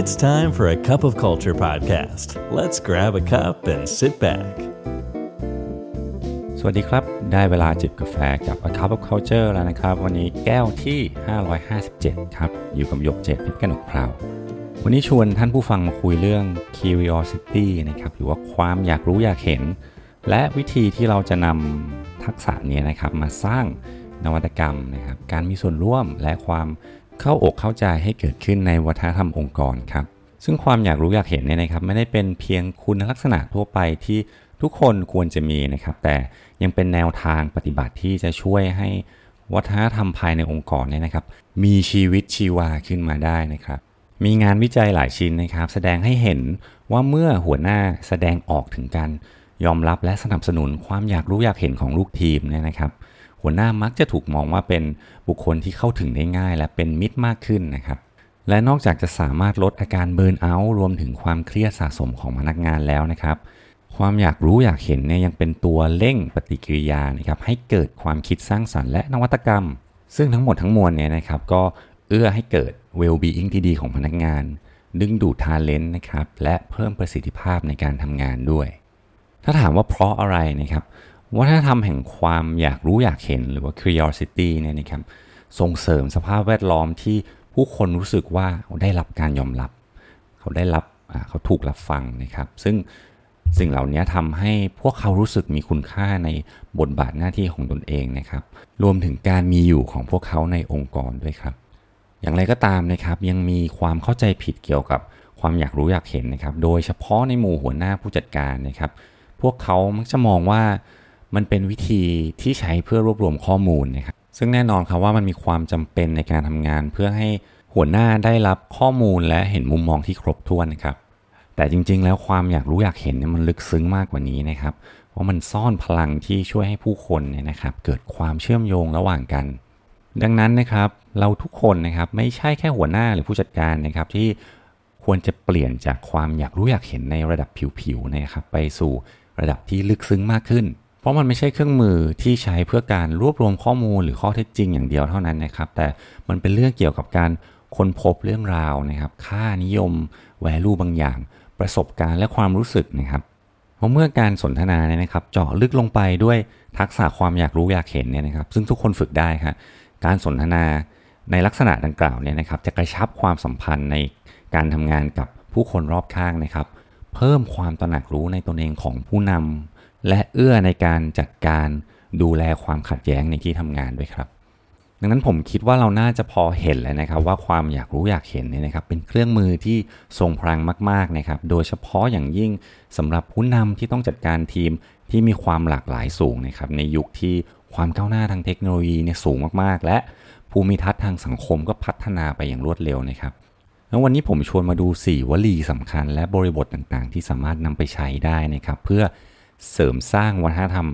It's time for a cup of culture podcast. Let's grab a cup and sit back. สวัสดีครับ ได้เวลาจิบกาแฟกับ A Cup of Culture แล้วนะครับ วันนี้แก้วที่ 557 ครับ อยู่กับหยกเจ็ดพชรกนกพราว วันนี้ชวนท่านผู้ฟังมาคุยเรื่อง curiosity นะครับ หรือว่าความอยากรู้อยากเห็น และวิธีที่เราจะนำทักษะนี้นะครับ มาสร้างนวัตกรรมนะครับ การมีส่วนร่วมและความ เข้าอกเข้าใจให้เกิดขึ้นในวัฒนธรรมองค์กรครับ ซึ่งความอยากรู้อยากเห็นเนี่ยนะครับ ไม่ได้เป็นเพียงคุณลักษณะทั่วไปที่ทุกคนควรจะมีนะครับ แต่ยังเป็นแนวทางปฏิบัติที่จะช่วยให้วัฒนธรรมภายในองค์กรเนี่ยนะครับ มีชีวิตชีวาขึ้นมาได้นะครับ มีงานวิจัยหลายชิ้นนะครับ แสดงให้เห็นว่าเมื่อหัวหน้าแสดงออกถึงการยอมรับและสนับสนุนความอยากรู้อยากเห็นของลูกทีมเนี่ยนะครับ หัวหน้ามักจะถูกมองว่าเป็นบุคคลที่เข้าถึงได้ง่าย และเป็นมิตรมากขึ้นนะครับ และนอกจากจะสามารถลดอาการเบิร์นเอาท์รวมถึงความเครียดสะสมของพนักงานแล้วนะครับ ความอยากรู้อยากเห็นเนี่ยยังเป็นตัวเร่งปฏิกิริยานะครับให้เกิดความคิดสร้างสรรค์และนวัตกรรม ซึ่งทั้งหมดทั้งมวลเนี่ยนะครับก็เอื้อให้เกิด well-being ที่ดีของพนักงาน ดึงดูดทาเลนต์นะครับและเพิ่มประสิทธิภาพในการทำงานด้วย ถ้าถามว่าเพราะอะไรนะครับ วัฒนธรรมแห่งความอยากรู้อยากเห็นหรือว่า curiosity เนี่ยนะครับส่งเสริมสภาพแวดล้อมที่ผู้คนรู้สึกว่าได้รับการยอมรับ เขาได้รับเขาถูกรับฟังนะครับ ซึ่งสิ่งเหล่านี้ทำให้พวกเขารู้สึกมีคุณค่าในบทบาทหน้าที่ของตนเองนะครับ รวมถึงการมีอยู่ของพวกเขาในองค์กรด้วยครับ อย่างไรก็ตามนะครับยังมีความเข้าใจผิดเกี่ยวกับความอยากรู้อยากเห็นนะครับ โดยเฉพาะในหมู่หัวหน้าผู้จัดการนะครับ พวกเขามักจะมองว่า มันเป็นวิธีที่ใช้เพื่อรวบรวมข้อมูลนะครับซึ่งแน่นอนครับว่ามันมีความจำเป็นในการทำงาน เพื่อให้หัวหน้าได้รับข้อมูลและเห็นมุมมองที่ครบถ้วนนะครับแต่จริงๆ แล้วความอยากรู้อยากเห็นเนี่ยมันลึกซึ้งมากกว่านี้นะครับว่ามันซ่อนพลังที่ช่วยให้ผู้คนเนี่ยนะครับ เกิดความเชื่อมโยงระหว่างกัน ดังนั้นนะครับเราทุกคนนะครับไม่ใช่แค่หัวหน้าหรือผู้จัดการนะครับที่ควรจะเปลี่ยนจากความอยากรู้อยากเห็นในระดับผิวๆนะครับไปสู่ระดับที่ลึกซึ้งมากขึ้น ราะมันไม่ใช่เครื่องมือที่ใช้เพื่อการรวบรวมข้อมูลหรือข้อเท็จจริงอย่างเดียวเท่านั้นนะครับ แต่มันเป็นเรื่องเกี่ยวกับการค้นพบเรื่องราวนะครับ ค่านิยม แวลูบางอย่าง ประสบการณ์และความรู้สึกนะครับ เพราะเมื่อการสนทนาเนี่ยนะครับ เจาะลึกลงไปด้วยทักษะความอยากรู้อยากเห็นเนี่ยนะครับ ซึ่งทุกคนฝึกได้ครับการสนทนาในลักษณะดังกล่าวเนี่ยนะครับ จะกระชับความสัมพันธ์ในการทำงานกับผู้คนรอบข้างนะครับ เพิ่มความตระหนักรู้ในตนเองของผู้นำ และเอื้อในการจัดการดูแลความขัดแย้งในที่ทำงานด้วยครับดังนั้นผมคิดว่าเราน่าจะพอเห็นแล้วนะครับ ว่าความอยากรู้อยากเห็นเนี่ยนะครับ เป็นเครื่องมือที่ทรงพลังมากๆนะครับ โดยเฉพาะอย่างยิ่งสำหรับผู้นำที่ต้องจัดการทีมที่มีความหลากหลายสูงนะครับ ในยุคที่ความก้าวหน้าทางเทคโนโลยีเนี่ยสูงมากๆ และภูมิทัศน์ทางสังคมก็พัฒนาไปอย่างรวดเร็วนะครับแล้ววันนี้ผมชวนมาดู 4 วลีสำคัญ และบริบทต่างๆ ที่สามารถนำไปใช้ได้นะครับ เพื่อ เสริมสร้างวัฒนธรรม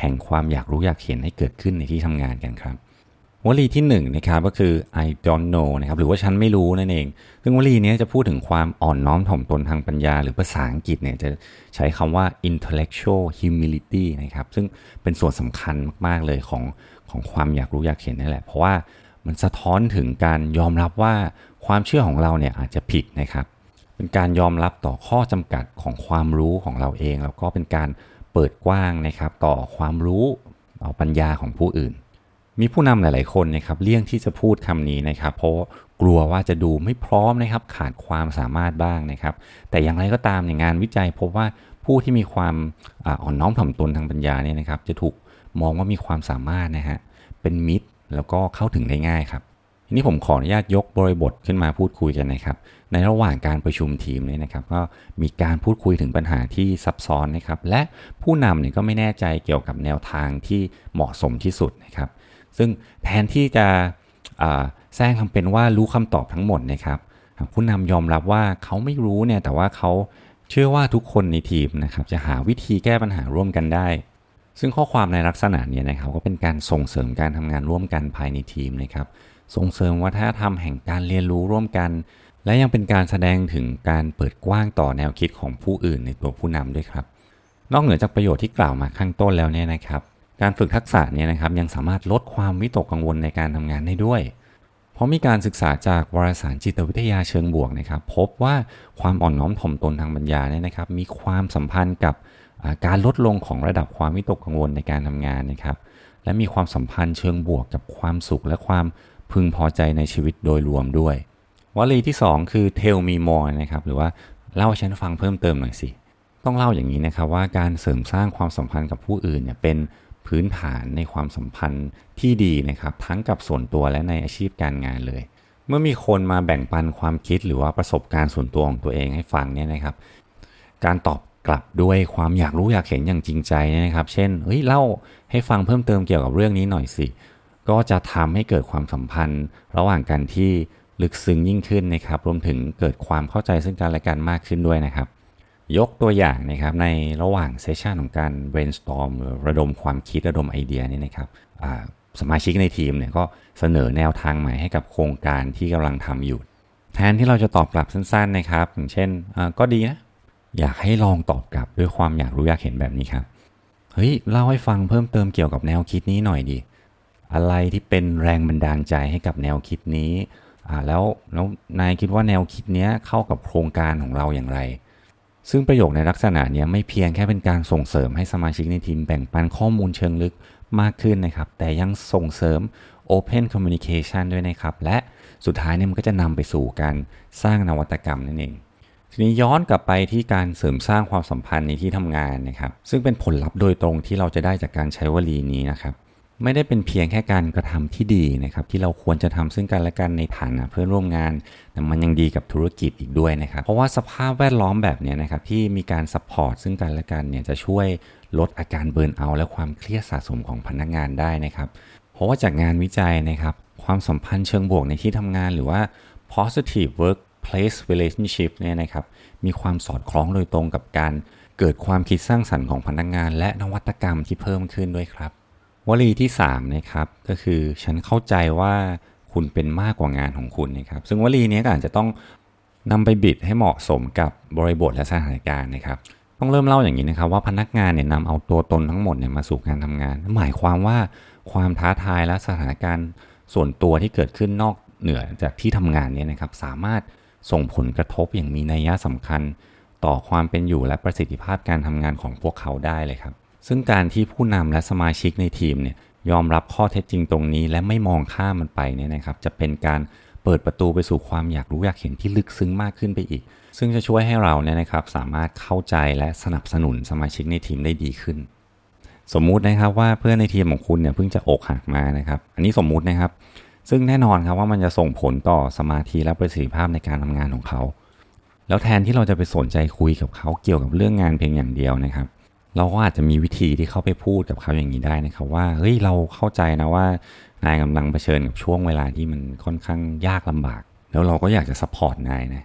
แห่งความอยากรู้อยากเห็นให้เกิดขึ้นในที่ทำงานกันครับวลีที่1นนะครับก็คือ I don't know นะครับหรือว่าฉันไม่รู้นั่นเอง ซึ่งวลีนี้จะพูดถึงความอ่อนน้อมถ่อมตนทางปัญญา หรือภาษาอังกฤษเนี่ยจะใช้คำว่า intellectual humility นะครับซึ่งเป็นส่วนสำคัญมากๆเลยของของความอยากรู้อยากเห็นนั่นแหละ เพราะว่ามันสะท้อนถึงการยอมรับว่าความเชื่อของเราเนี่ยอาจจะผิดนะครับ เป็นการยอมรับต่อข้อจำกัดของความรู้ของเราเอง แล้วก็เป็นการเปิดกว้างนะครับต่อความรู้ต่อปัญญาของผู้อื่น มีผู้นำหลาย ๆ คนนะครับเลี่ยงที่จะพูดคำนี้นะครับ เพราะกลัวว่าจะดูไม่พร้อมนะครับ ขาดความสามารถบ้างนะครับ แต่อย่างไรก็ตามในงานวิจัยพบว่าผู้ที่มีความอ่อนน้อมถ่อมตนทางปัญญาเนี่ยนะครับ จะถูกมองว่ามีความสามารถนะฮะเป็นมิตรแล้วก็เข้าถึงได้ง่ายครับทีนี้ผมขออนุญาตยกบริบทขึ้นมาพูดคุยกันนะครับ ในระหว่างการประชุมทีมเนี่ยนะครับก็มีการพูดคุยถึงปัญหาที่ซับซ้อนนะครับและผู้นำเนี่ยก็ไม่แน่ใจเกี่ยวกับแนวทางที่เหมาะสมที่สุดนะครับซึ่งแทนที่จะแซงทำเป็นว่ารู้คำตอบทั้งหมดนะครับผู้นำยอมรับว่าเขาไม่รู้เนี่ยแต่ว่าเขาเชื่อว่าทุกคนในทีมนะครับจะหาวิธีแก้ปัญหาร่วมกันได้ ซึ่งข้อความในลักษณะนี้นะครับก็เป็นการส่งเสริมการทำงานร่วมกันภายในทีมนะครับ ส่งเสริมวัฒนธรรมแห่งการเรียนรู้ร่วมกัน และยังเป็นการแสดงถึงการเปิดกว้างต่อแนวคิดของผู้อื่นในตัวผู้นำด้วยครับ นอกเหนือจากประโยชน์ที่กล่าวมาข้างต้นแล้วเนี่ยนะครับ การฝึกทักษะเนี่ยนะครับยังสามารถลดความวิตกกังวลในการทำงานได้ด้วย เพราะมีการศึกษาจากวารสารจิตวิทยาเชิงบวกนะครับ พบว่าความอ่อนน้อมถ่อมตนทางปัญญาเนี่ยนะครับ มีความสัมพันธ์กับการลดลงของระดับความวิตกกังวลในการทำงานนะครับ และมีความสัมพันธ์เชิงบวกกับความสุขและความพึงพอใจในชีวิตโดยรวมด้วย วลีที่ 2 คือ tell me more นะครับหรือว่าเล่าให้ฉันฟังเพิ่มเติมหน่อยสิ ต้องเล่าอย่างนี้นะครับว่าการเสริมสร้างความสัมพันธ์กับผู้อื่นเนี่ยเป็นพื้นฐานในความสัมพันธ์ที่ดีนะครับทั้งกับส่วนตัวและในอาชีพการงานเลย เมื่อมีคนมาแบ่งปันความคิดหรือว่าประสบการณ์ส่วนตัวของตัวเองให้ฟังเนี่ยนะครับ การตอบกลับด้วยความอยากรู้อยากเห็นอย่างจริงใจนะครับ เช่นเฮ้ยเล่าให้ฟังเพิ่มเติมเกี่ยวกับเรื่องนี้หน่อยสิ ก็จะทำให้เกิดความสัมพันธ์ ระหว่างกันที่ ลึกซึ้งยิ่งขึ้นนะครับรวมถึงเกิดความเข้าใจซึ่งกันและกันมากขึ้นด้วยนะครับ ยกตัวอย่างนะครับในระหว่างเซสชันของการ brainstorm หรือระดมความคิดระดมไอเดียนี่นะครับสมาชิกในทีมเนี่ยก็เสนอแนวทางใหม่ให้กับโครงการที่กำลังทำอยู่ แทนที่เราจะตอบกลับสั้นๆนะครับ อย่างเช่นก็ดีนะอยากให้ลองตอบกลับด้วยความอยากรู้อยากเห็นแบบนี้ครับเฮ้ยเล่าให้ฟังเพิ่มเติมเกี่ยวกับแนวคิดนี้หน่อยดิอะไรที่เป็นแรงบันดาลใจให้กับแนวคิดนี้ อ่าแล้วแล้วนายคิดว่าแนวคิดเนี้ยเข้ากับโครงการของเราอย่างไร ซึ่งประโยคในลักษณะนี้ไม่เพียงแค่เป็นการส่งเสริมให้สมาชิกในทีมแบ่งปันข้อมูลเชิงลึกมากขึ้นนะครับ แต่ยังส่งเสริม Open Communication ด้วยนะครับ และสุดท้ายเนี่ยมันก็จะนำไปสู่การสร้างนวัตกรรมนั่นเอง ทีนี้ย้อนกลับไปที่การเสริมสร้างความสัมพันธ์ในที่ทำงานนะครับ ซึ่งเป็นผลลัพธ์โดยตรงที่เราจะได้จากการใช้วลีนี้นะครับ ไม่ได้เป็นเพียงแค่การกระทำที่ดีนะครับ ที่เราควรจะทำซึ่งกันและกันในฐานะเพื่อนร่วมงาน แต่มันยังดีกับธุรกิจอีกด้วยนะครับ เพราะว่าสภาพแวดล้อมแบบนี้นะครับที่มีการ support ซึ่งกันและกันเนี่ยจะช่วยลดอาการ burnout และความเครียดสะสมของพนักงานได้นะครับ เพราะว่าจากงานวิจัยนะครับ ความสัมพันธ์เชิงบวกในที่ทำงานหรือว่า positive work place relationship เนี่ยนะครับ มีความสอดคล้องโดยตรงกับการเกิดความคิดสร้างสรรค์ของพนักงาน และนวัตกรรมที่เพิ่มขึ้นด้วยครับ วลีที่3นะครับก็คือฉันเข้าใจว่าคุณเป็นมากกว่างานของคุณนะครับ ซึ่งวลีนี้ก็อาจจะต้องนำไปบิดให้เหมาะสมกับบริบทและสถานการณ์นะครับ ต้องเริ่มเล่าอย่างนี้นะครับ ว่าพนักงานเนี่ยนำเอาตัวตนทั้งหมดเนี่ยมาสู่การทำงาน หมายความว่าความท้าทายและสถานการณ์ส่วนตัวที่เกิดขึ้นนอกเหนือจากที่ทำงานเนี่ยนะครับ สามารถส่งผลกระทบอย่างมีนัยยะสำคัญ ต่อความเป็นอยู่และประสิทธิภาพการทำงานของพวกเขาได้เลยครับ ซึ่งการที่ผู้นำและสมาชิกในทีมเนี่ยยอมรับข้อเท็จจริงตรงนี้ และไม่มองข้ามมันไปเนี่ยนะครับ จะเป็นการเปิดประตูไปสู่ความอยากรู้อยากเห็นที่ลึกซึ้งมากขึ้นไปอีก ซึ่งจะช่วยให้เราเนี่ยนะครับสามารถเข้าใจและสนับสนุนสมาชิกในทีมได้ดีขึ้น สมมุตินะครับว่าเพื่อนในทีมของคุณเนี่ยเพิ่งจะอกหักมานะครับ อันนี้สมมุตินะครับ ซึ่งแน่นอนครับว่ามันจะส่งผลต่อสมาธิและประสิทธิภาพในการทำงานของเขา แล้วแทนที่เราจะไปสนใจคุยกับเขาเกี่ยวกับเรื่องงานเพียงอย่างเดียวนะครับ เราก็อาจจะมีวิธีที่เข้าไปพูดกับเขาอย่างนี้ได้นะครับว่าเฮ้ยเราเข้าใจนะว่านายกำลังเผชิญกับช่วงเวลาที่มันค่อนข้างยากลำบาก แล้วเราก็อยากจะ support นายนะ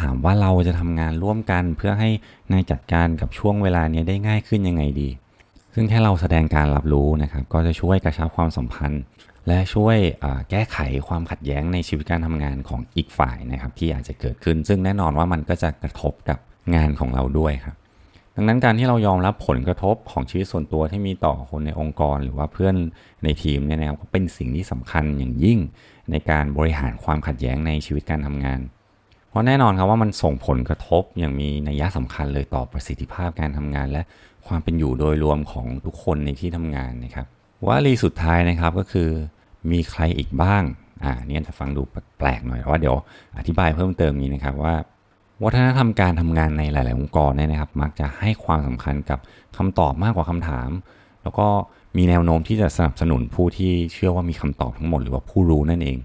ถามว่าเราจะทำงานร่วมกันเพื่อให้นายจัดการกับช่วงเวลานี้ได้ง่ายขึ้นยังไงดี ซึ่งแค่เราแสดงการรับรู้นะครับ ก็จะช่วยกระชับความสัมพันธ์ และช่วยแก้ไขความขัดแย้งในชีวิตการทำงานของอีกฝ่ายนะครับ ที่อาจจะเกิดขึ้น ซึ่งแน่นอนว่ามันก็จะกระทบกับงานของเราด้วยครับ ดังนั้นการที่เรายอมรับผลกระทบของชีวิตส่วนตัวที่มีต่อคนในองค์กร หรือว่าเพื่อนในทีมเนี่ยนะครับก็เป็นสิ่งที่สำคัญอย่างยิ่งในการบริหารความขัดแย้งในชีวิตการทำงาน เพราะแน่นอนครับว่ามันส่งผลกระทบอย่างมีนัยสำคัญเลยต่อประสิทธิภาพการทำงาน และความเป็นอยู่โดยรวมของทุกคนในที่ทำงานนะครับวลีสุดท้ายนะครับก็คือมีใครอีกบ้างอ่าเนี่ยจะฟังดูแปลกหน่อยว่าเดี๋ยวอธิบายเพิ่มเติมนี้นะครับว่า วัฒนธรรมการทำงานในหลาย ๆ องค์กรเนี่ยนะครับ มักจะให้ความสำคัญกับคำตอบมากกว่าคำถาม แล้วก็มีแนวโน้มที่จะสนับสนุนผู้ที่เชื่อว่ามีคำตอบทั้งหมดหรือว่าผู้รู้นั่นเอง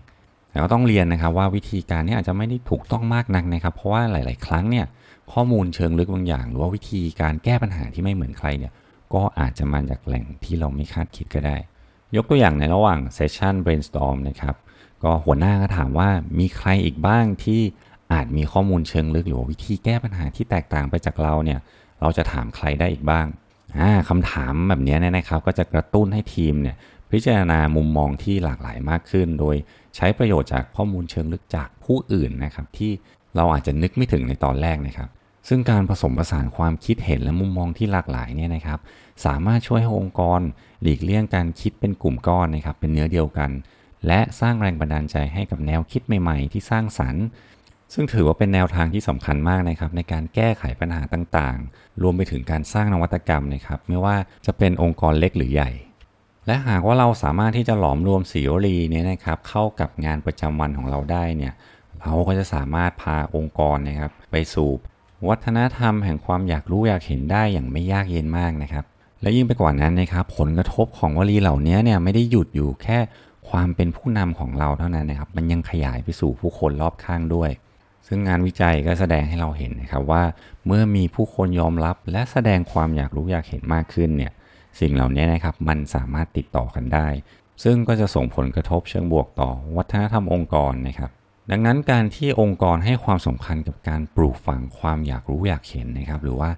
แต่ก็ต้องเรียนนะครับว่าวิธีการนี้อาจจะไม่ได้ถูกต้องมากนักนะครับ เพราะว่าหลาย ๆ ครั้งเนี่ยข้อมูลเชิงลึกบางอย่าง หรือว่าวิธีการแก้ปัญหาที่ไม่เหมือนใครเนี่ยก็อาจจะมาจากแหล่งที่เราไม่คาดคิดก็ได้ ยกตัวอย่างในระหว่างเซสชัน brainstorm นะครับก็หัวหน้าก็ถามว่ามีใครอีกบ้างที่ อาจมีข้อมูลเชิงลึกหรือวิธีแก้ปัญหาที่แตกต่างไปจากเราเนี่ยเราจะถามใครได้อีกบ้างคำถามแบบนี้เนี่ยนะครับ ก็จะกระตุ้นให้ทีมเนี่ยพิจารณามุมมองที่หลากหลายมากขึ้น โดยใช้ประโยชน์จากข้อมูลเชิงลึกจากผู้อื่นนะครับ ที่เราอาจจะนึกไม่ถึงในตอนแรกนะครับ ซึ่งการผสมผสานความคิดเห็นและมุมมองที่หลากหลายเนี่ยนะครับ สามารถช่วยให้องค์กร หลีกเลี่ยงการคิดเป็นกลุ่มก้อนนะครับ เป็นเนื้อเดียวกัน และสร้างแรงบันดาลใจให้กับแนวคิดใหม่ ๆ ที่สร้างสรรค์ ซึ่งถือว่าเป็นแนวทางที่สำคัญมากนะครับในการแก้ไขปัญหาต่างๆ รวมไปถึงการสร้างนวัตกรรมนะครับไม่ว่าจะเป็นองค์กรเล็กหรือใหญ่ และหากว่าเราสามารถที่จะหลอมรวมสีวลีนี้นะครับเข้ากับงานประจำวันของเราได้เนี่ยเราก็จะสามารถพาองค์กรนะครับไปสู่วัฒนธรรมแห่งความอยากรู้อยากเห็นได้อย่างไม่ยากเย็นมากนะครับ และยิ่งไปกว่านั้นนะครับผลกระทบของวลีเหล่านี้เนี่ยไม่ได้หยุดอยู่แค่ความเป็นผู้นำของเราเท่านั้นนะครับ มันยังขยายไปสู่ผู้คนรอบข้างด้วย ซึ่งงานวิจัยก็แสดงให้เราเห็นนะครับว่าเมื่อมีผู้คนยอมรับและแสดงความอยากรู้อยากเห็นมากขึ้นเนี่ยสิ่งเหล่านี้นะครับมันสามารถติดต่อกันได้ ซึ่งก็จะส่งผลกระทบเชิงบวกต่อวัฒนธรรมองค์กรนะครับ ดังนั้นการที่องค์กรให้ความสำคัญกับการปลูกฝังความอยากรู้อยากเห็นนะครับ หรือว่า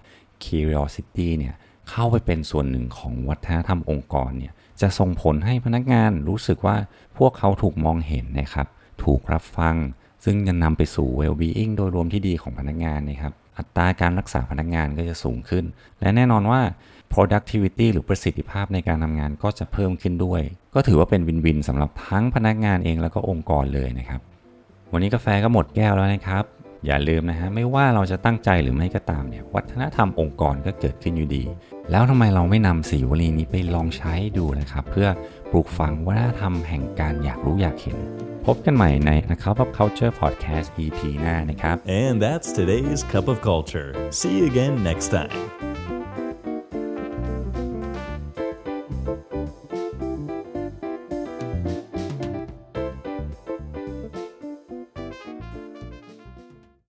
curiosity เนี่ยเข้าไปเป็นส่วนหนึ่งของวัฒนธรรมองค์กรเนี่ยจะส่งผลให้พนักงานรู้สึกว่าพวกเขาถูกมองเห็นนะครับ ถูกรับฟัง ซึ่งจะนำไปสู่ well-being โดยรวมที่ดีของพนักงานนะครับอัตราการรักษาพนักงานก็จะสูงขึ้น และแน่นอนว่า productivity หรือประสิทธิภาพในการทำงานก็จะเพิ่มขึ้นด้วย ก็ถือว่าเป็นวินวินสำหรับทั้งพนักงานเองแล้วก็องค์กรเลยนะครับ วันนี้กาแฟก็หมดแก้วแล้วนะครับ อย่าลืมนะฮะไม่ว่าเราจะตั้งใจหรือไม่ก็ตามเนี่ยวัฒนธรรมองค์กรก็เกิดขึ้นอยู่ดี แล้วทำไมเราไม่นำสีวลีนี้ไปลองใช้ดูนะครับ เพื่อปลูกฝังวัฒนธรรมแห่งการอยากรู้อยากเห็น พบกันใหม่ใน A Cup of Culture Podcast EP หน้านะครับ And that's today's Cup of Culture. See you again next time.